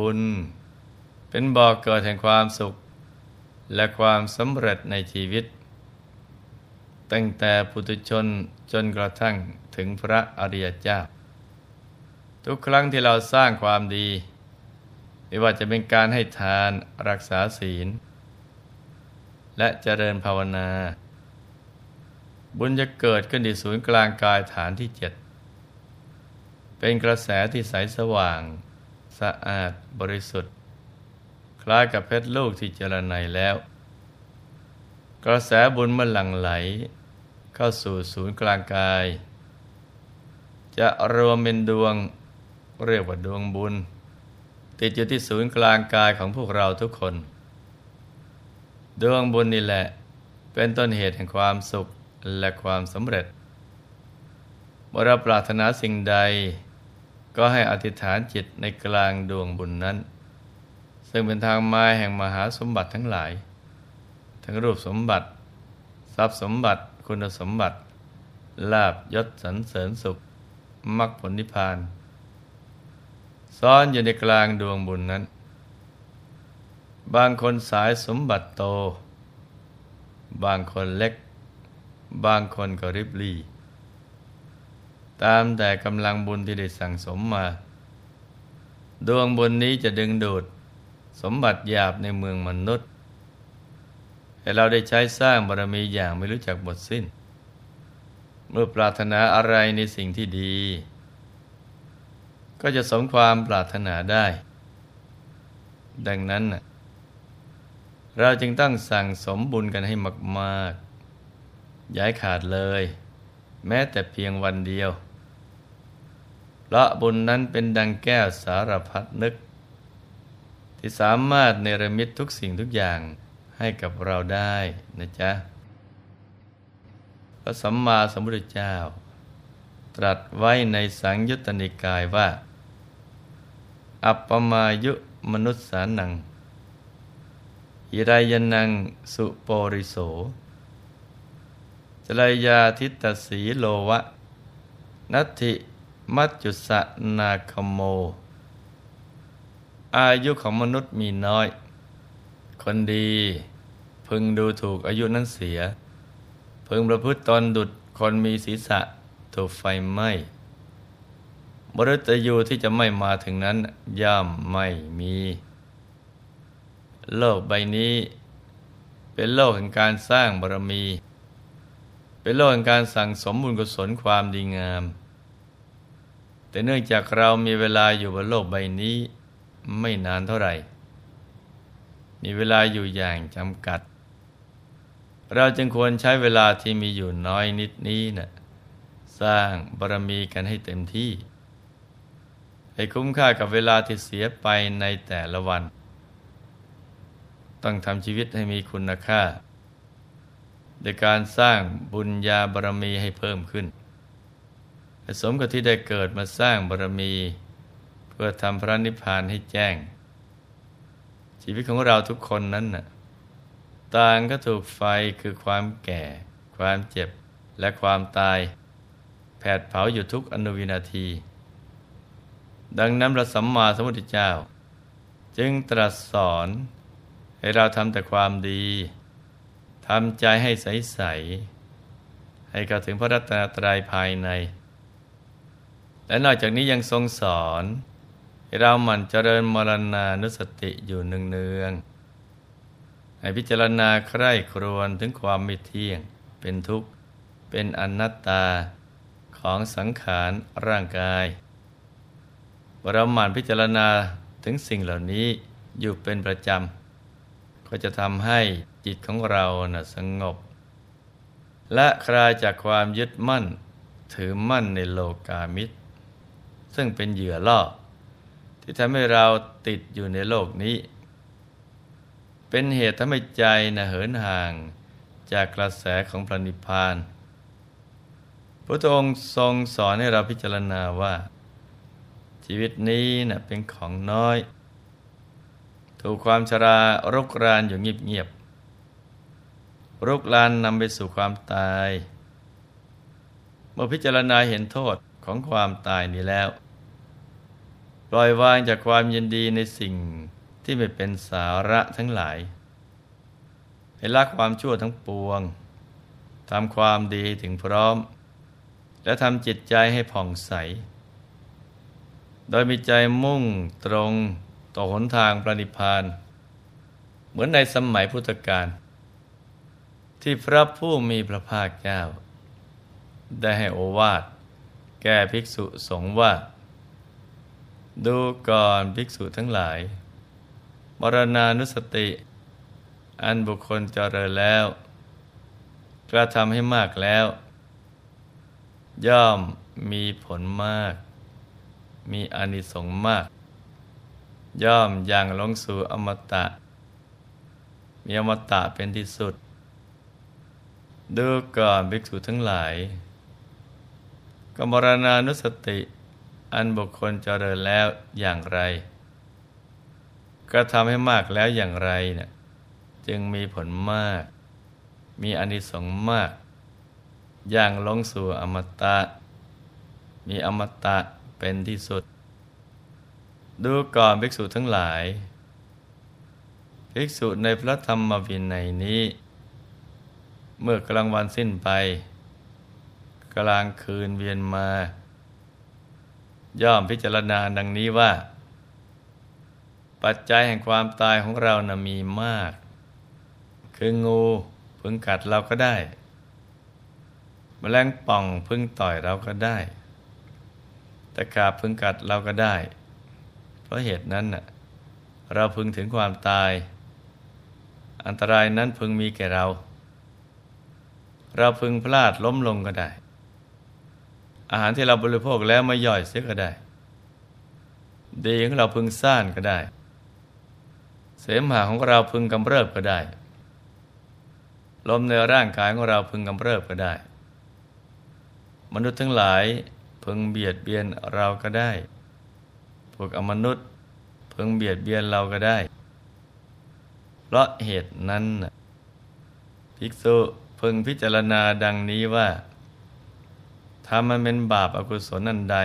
บุญ เป็นบ่อกเกิดแห่งความสุข และความสำเร็จในชีวิต ตั้งแต่ปุถุชนจนกระทั่งถึงพระอริยเจ้า ทุกครั้งที่เราสร้างความดี ไม่ว่าจะเป็นการให้ทานรักษาศีล และเจริญภาวนา บุญจะเกิดขึ้นที่ศูนย์กลางกายฐานที่เจ็ดเป็นกระแสที่ใสสว่าง สะอาดบริสุทธิ์ คล้ายกับเพชรลูกที่เจรไนแล้ว กระแสบุญเมื่อหลั่งไหล เข้าสู่ศูนย์กลางกาย จะรวมเป็นดวงเรียกว่าดวงบุญ ติดอยู่ที่ศูนย์กลางกายของพวกเราทุกคน ดวงบุญนี่แหละ เป็นต้นเหตุแห่งความสุขและความสำเร็จเมื่อเราปรารถนาสิ่งใด ก็ให้อธิษฐานจิตในกลางดวงบุญนั้น ซึ่งเป็นทางมาแห่งมหาสมบัติทั้งหลาย ทั้งรูปสมบัติ ทรัพย์สมบัติคุณสมบัติ ลาบยศสรรเสริญสุขมรรคผลนิพพาน ซ่อนอยู่ในกลางดวงบุญนั้น บางคนสายสมบัติโต บางคนเล็ก บางคนก็ริบรี ตามแต่กำลังบุญที่ได้สั่งสมมา ดวงบุญนี้จะดึงดูดสมบัติหยาบในเมืองมนุษย์ ให้เราได้ใช้สร้างบารมีอย่างไม่รู้จักหมดสิ้น เมื่อปรารถนาอะไรในสิ่งที่ดี ก็จะสมความปรารถนาได้ ดังนั้น เราจึงต้องสั่งสมบุญกันให้มาก ๆ ย้ายขาดเลย แม้แต่เพียงวันเดียว พราะบุญนั้นเป็นดังแก้วสารพัดนึก ที่สามารถเนรมิตทุกสิ่งทุกอย่างให้กับเราได้นะจ๊ะ พระสัมมาสัมพุทธเจ้า ตรัสไว้ในสังยุตตนิกายว่า อัปปมายุมนุษย์สานังอิรายนังสุโปริโสจรายาทิตสีโลวะ นัตถิ มัจจุสนาคโม อายุของมนุษย์มีน้อย คนดีพึงดูถูกอายุนั้นเสีย พึงประพฤติตนดุดคนมีศีรษะถูกไฟไหม้มรตยูที่จะไม่มาถึงนั้น ย่อมไม่มี โลกใบนี้ เป็นโลกแห่งการสร้างบารมี เป็นโลกแห่งการสั่งสมบุญกุศลความดีงาม แต่เนื่องจากเรามีเวลาอยู่บนโลกใบนี้ ไม่นานเท่าไหร่ มีเวลาอยู่อย่างจำกัด เราจึงควรใช้เวลาที่มีอยู่น้อยนิดนี้นะ่ะสร้างบารมีกันให้เต็มที่ให้คุ้มค่ากับเวลาที่เสียไปในแต่ละวัน ต้องทำชีวิตให้มีคุณค่าโดยการสร้างบุญญาบารมีให้เพิ่มขึ้น สมกับที่ได้เกิดมาสร้างบารมี เพื่อทำพระนิพพานให้แจ้ง ชีวิตของเราทุกคนนั้นน่ะต่างก็ถูกไฟคือความแก่ ความเจ็บและความตาย แผดเผาอยู่ทุกอนุวินาที ดังนั้นพระสัมมาสัมพุทธเจ้า จึงตรัสสอน ให้เราทำแต่ความดีทำใจให้ใส ๆ ให้เข้าถึงพระรัตนตรัยภายใน และนอกจากนี้ยังทรงสอนให้เราหมั่นเจริญมรณานุสติอยู่เนืองๆให้พิจารณาใคร่ครวญถึงความไม่เที่ยง เป็นทุกข์ เป็นอนัตตาของสังขารร่างกาย เราหมั่นพิจารณาถึงสิ่งเหล่านี้อยู่เป็นประจำ ก็จะทำให้จิตของเรานะสงบ และคลายจากความยึดมั่นถือมั่นในโลกามิตร ซึ่งเป็นเหยื่อล่อ ที่ทำให้เราติดอยู่ในโลกนี้ เป็นเหตุทำให้ใจนะเหินห่างจากกระแสของพระนิพพานพระองค์ทรงสอนให้เราพิจารณาว่า ชีวิตนี้นะเป็นของน้อย ถูกความชรารกรานอยู่เงียบๆรุกรานนำไปสู่ความตาย เมื่อพิจารณาเห็นโทษ ของความตายนี้แล้ว ปล่อยวางจากความยินดีในสิ่งที่ไม่เป็นสาระทั้งหลาย ให้ละความชั่วทั้งปวงทำความดีถึงพร้อม และทำจิตใจให้ผ่องใส โดยมีใจมุ่งตรงต่อหนทางประนิพพาน เหมือนในสมัยพุทธกาลที่พระผู้มีพระภาคเจ้า ได้ให้โอวาท แก่ภิกษุสงฆ์ว่า ดูก่อนภิกษุทั้งหลาย มรณานุสติ อันบุคคลเจริญแล้ว กระทำให้มากแล้ว ย่อมมีผลมาก มีอนิสงส์มาก ย่อมยังลงสู่อมตะ มีอมตะเป็นที่สุด ดูก่อนภิกษุทั้งหลาย กมรณานุสติ อันบุคคลเจริญแล้วอย่างไร ก็ทำให้มากแล้วอย่างไรเนี่ยจึงมีผลมาก มีอนิสงส์มากอย่างลงสู่อมตะ มีอมตะเป็นที่สุด ดูก่อนภิกษุทั้งหลาย ภิกษุในพระธรรมวินัยนี้ เมื่อกลางวันสิ้นไป ลางคืนเวียนมา ย่อมพิจารณาดังนี้ว่า ปัจจัยแห่งความตายของเรานะ่ะมีมาก คืองูพึงกัดเราก็ได้แมลงป่องพึงต่อยเราก็ได้ตะขาบพึงกัดเราก็ได้ เพราะเหตุนั้นน่ะเราพึงถึงความตาย อันตรายนั้นพึงมีแก่เรา เราพึงพลาดล้มลงก็ได้ อาหารที่เราบริโภคแล้วม่ย่อยเสียก็ได้ ดีของเราพึงซ่านก็ได้ เสมหะของเราพึงกำเริบก็ได้ ลมในร่างกายของเราพึงกำเริบก็ได้ มนุษย์ทั้งหลายพึงเบียดเบียนเราก็ได้ พวกอมนุษย์พึงเบียดเบียนเราก็ได้ เพราะเหตุนั้น ภิกษุพึงพิจารณาดังนี้ว่า ทำมันเป็นบาปอากุศลนันใด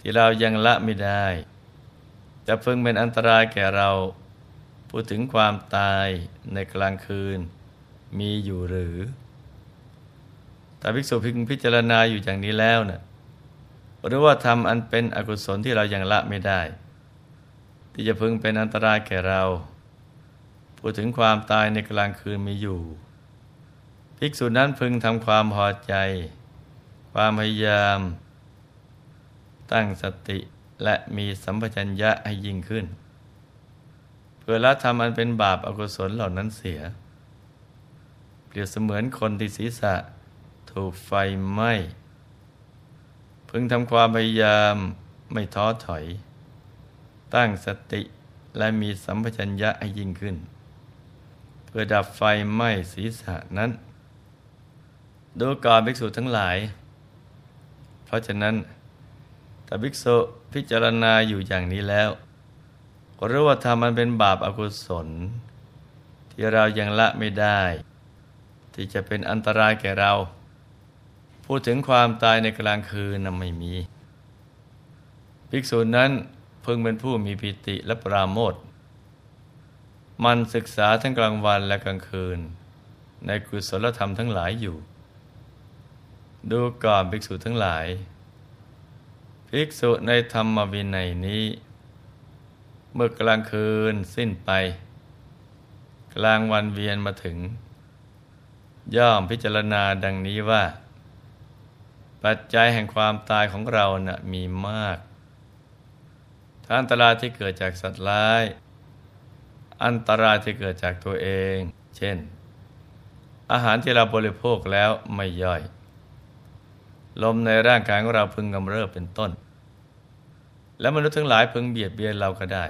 ที่เรายังละไม่ได้ จะพึงเป็นอันตรายแก่เราพูดถึงความตายในกลางคืน มีอยู่หรือแต่ภิกษุพึงพิจารณาอยู่อย่างนี้แล้วนะ่ะหรือว่าทำอันเป็นอกุศลที่เรายังละไม่ได้ ที่จะพึงเป็นอันตรายแก่เรา พูดถึงความตายในกลางคืนมีอยู่ ภิกษุนั้นพึงทำความพอใจ ความพยายาม ตั้งสติและมีสัมปชัญญะให้ยิ่งขึ้น เพื่อละทำอันเป็นบาปอากุศลเหล่านั้นเสีย เปรียบเสมือนคนที่ศีรษะถูกไฟไหม้พึงทำความพยายามไม่ท้อถอย ตั้งสติและมีสัมปชัญญะให้ยิ่งขึ้น เพื่อดับไฟไหม้ศีรษะนั้น ดูก่อนภิกษุทั้งหลาย เพราะฉะนั้นถ้าภิกษุพิจารณาอยู่อย่างนี้แล้ว ก็รู้ว่าทำมันเป็นบาปอากุศล ที่เรายังละไม่ได้ ที่จะเป็นอันตรายแก่เรา พูดถึงความตายในกลางคืนนั้นไม่มี ภิกษุนั้นพิ่งเป็นผู้มีปิติและปราโมทมันศึกษาทั้งกลางวันและกลางคืน ในกุศลธรรมทั้งหลายอยู่ ดูก่อนภิกษุทั้งหลาย ภิกษุในธรรมวินัยนี้ เมื่อกลางคืนสิ้นไป กลางวันเวียนมาถึง ย่อมพิจารณาดังนี้ว่า ปัจจัยแห่งความตายของเรานะ่ะมีมากทั้งอันตรายที่เกิดจากสัตว์ร้าย อันตรายที่เกิดจากตัวเอง เช่น อาหารที่เราบริโภคแล้วไม่ย่อย ลมในร่างกายของเราพึงกำเริบเป็นต้น และมนุษย์ทั้งหลายพึงเบียดเบียนเราก็ได้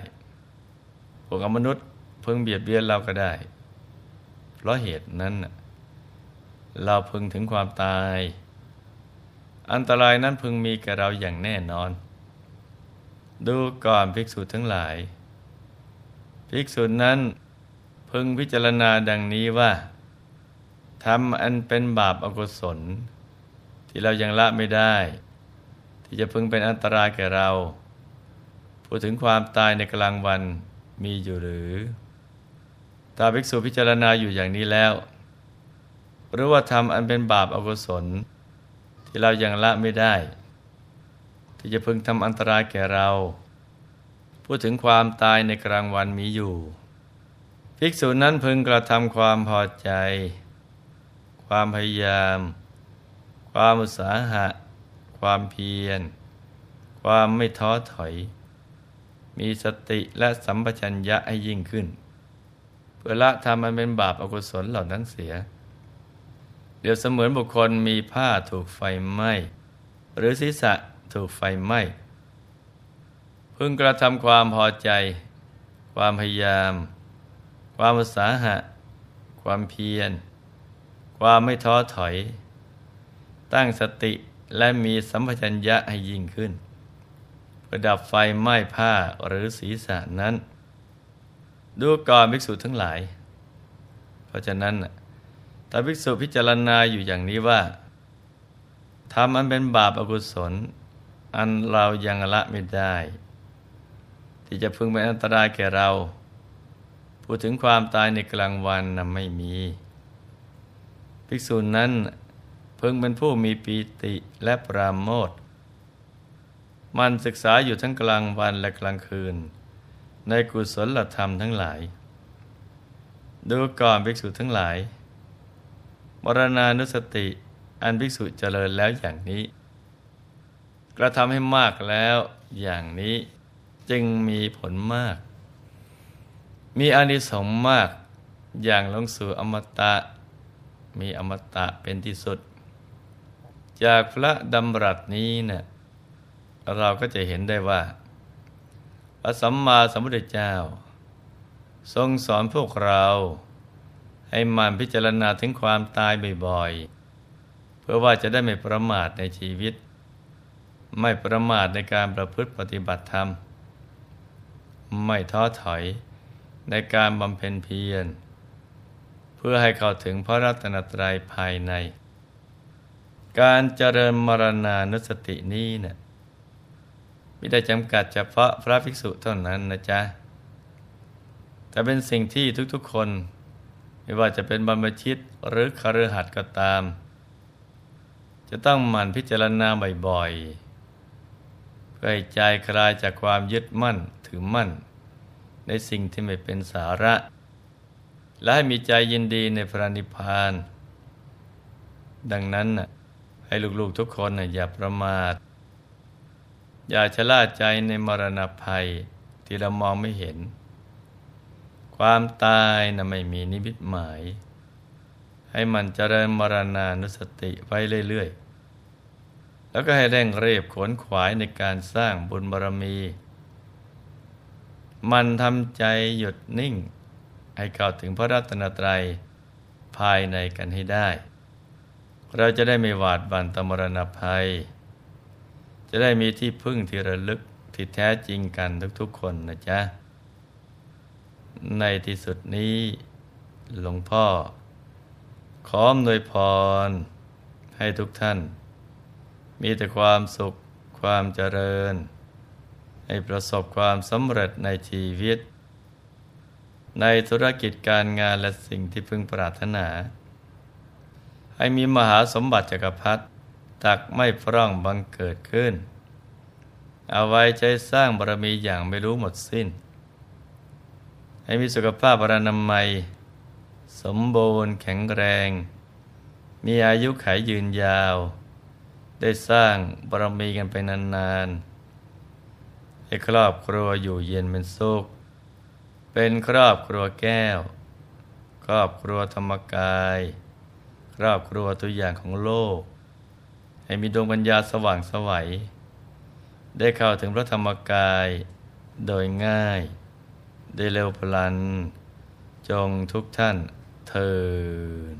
พวกมนุษย์พึงเบียดเบียนเราก็ได้ เพราะเหตุนั้น เราพึงถึงความตาย อันตรายนั้นพึงมีกับเราอย่างแน่นอน ดูก่อนภิกษุทั้งหลาย ภิกษุนั้นพึงพิจารณาดังนี้ว่าทำอันเป็นบาปอกุศล ที่เรายังละไม่ได้ ที่จะพึงเป็นอันตรายแก่เราพูดถึงความตายในกลางวันมีอยู่หรือ ตาภิกษุพิจารณาอยู่อย่างนี้แล้ว หรือว่าทำอันเป็นบาปอกุศล ที่เรายังละไม่ได้ ที่จะพึงทำอันตรายแก่เรา พูดถึงความตายในกลางวันมีอยู่ ภิกษุนั้นพึงกระทำความพอใจ ความพยายาม ความอุตสาหะ ความเพียร ความไม่ท้อถอย มีสติและสัมปชัญญะให้ยิ่งขึ้น เพื่อละทำมันเป็นบาปอกุศลเหล่านั้นเสีย เดี๋ยวเสมือนบุคคลมีผ้าถูกไฟไหม้หรือศีรษะถูกไฟไหม้พึงกระทำความพอใจ ความพยายาม ความอุตสาหะ ความเพียร ความไม่ท้อถอย ตั้งสติและมีสัมปชัญญะให้ยิ่งขึ้นประดับไฟไหม้ผ้าหรือศีรษะนั้น ดูก่อนภิกษุทั้งหลาย เพราะฉะนั้นถ้าภิกษุพิจารณาอยู่อย่างนี้ว่าทำอันเป็นบาปอากุศล อันเรายังละไม่ได้ ที่จะพึงเป็นอันตรายแก่เรา พูดถึงความตายในกลางวันนั้นไม่มี ภิกษุนั้น พึงเป็นผู้มีปีติและปราโมทมันศึกษาอยู่ทั้งกลางวันและกลางคืน ในกุศลธรรมทั้งหลาย ดูก่อนภิกษุทั้งหลายมรณานุสติอันภิกษุเจริญแล้วอย่างนี้ กระทำให้มากแล้วอย่างนี้จึงมีผลมาก มีอานิสงส์มากอย่างลงสู่อมตะ มีอมตะเป็นที่สุด จากพระดำรัสนี้เนะี่ยเราก็จะเห็นได้ว่า พระสัมมาสัมพุทธเจ้า ทรงสอนพวกเรา ให้มันพิจารณาถึงความตายบ่อยๆ เพื่อว่าจะได้ไม่ประมาทในชีวิต ไม่ประมาทในการประพฤติปฏิบัติธรรม ไม่ท้อถอยในการบำเพ็ญเพียร เพื่อให้เข้าถึงพระรัตนตรัยภายใน การเจริญมรณานุสตินี้เนะี่ยไม่ได้จำกัดเฉพาะพระภิกษุเท่านั้นนะจ๊ะ แต่เป็นสิ่งที่ทุกๆคน ไม่ว่าจะเป็นบรรพชิตหรือคฤหัสถ์ก็ตาม จะต้องหมั่นพิจารณาบ่อยๆ เพื่อให้ใจคลายจากความยึดมั่นถือมั่น ในสิ่งที่ไม่เป็นสาระ และให้มีใจยินดีในพระนิพพาน ดังนั้น ให้ลูกๆทุกคนอย่าประมาท อย่าชะล่าใจในมรณภัยที่เรามองไม่เห็น ความตายนะไม่มีนิมิตหมาย ให้มันเจริญมรณานุสติไว้เรื่อยๆ แล้วก็ให้เร่งเรียบขวนขวายในการสร้างบุญบารมี มันทำใจหยุดนิ่ง ให้เข้าถึงพระรัตนตรัยภายในกันให้ได้ เราจะได้ไม่หวาดบันตมรณภัย จะได้มีที่พึ่งที่ระลึกที่แท้จริงกันทุกๆคนนะจ๊ะ ในที่สุดนี้หลวงพ่อ ขออำนวยพร ให้ทุกท่าน มีแต่ความสุขความเจริญ ให้ประสบความสำเร็จในชีวิต ในธุรกิจการงานและสิ่งที่พึงปรารถนา ให้มีมหาสมบัติจักรพรรดิตักไม่พร่องบังเกิดขึ้น เอาไว้ใช้สร้างบารมีอย่างไม่รู้หมดสิ้น ให้มีสุขภาพบรนามัย สมบูรณ์แข็งแรง มีอายุขัยยืนยาว ได้สร้างบารมีกันไปนานๆให้ครอบครัวอยู่เย็นเป็นสุข เป็นครอบครัวแก้ว ครอบครัวธรรมกาย ครอบครัวตัวอย่างของโลก ให้มีดวงปัญญาสว่างสวัย ได้เข้าถึงพระธรรมกายโดยง่าย ได้เร็วพลัน จงทุกท่านเทิน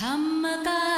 ธรรมกาย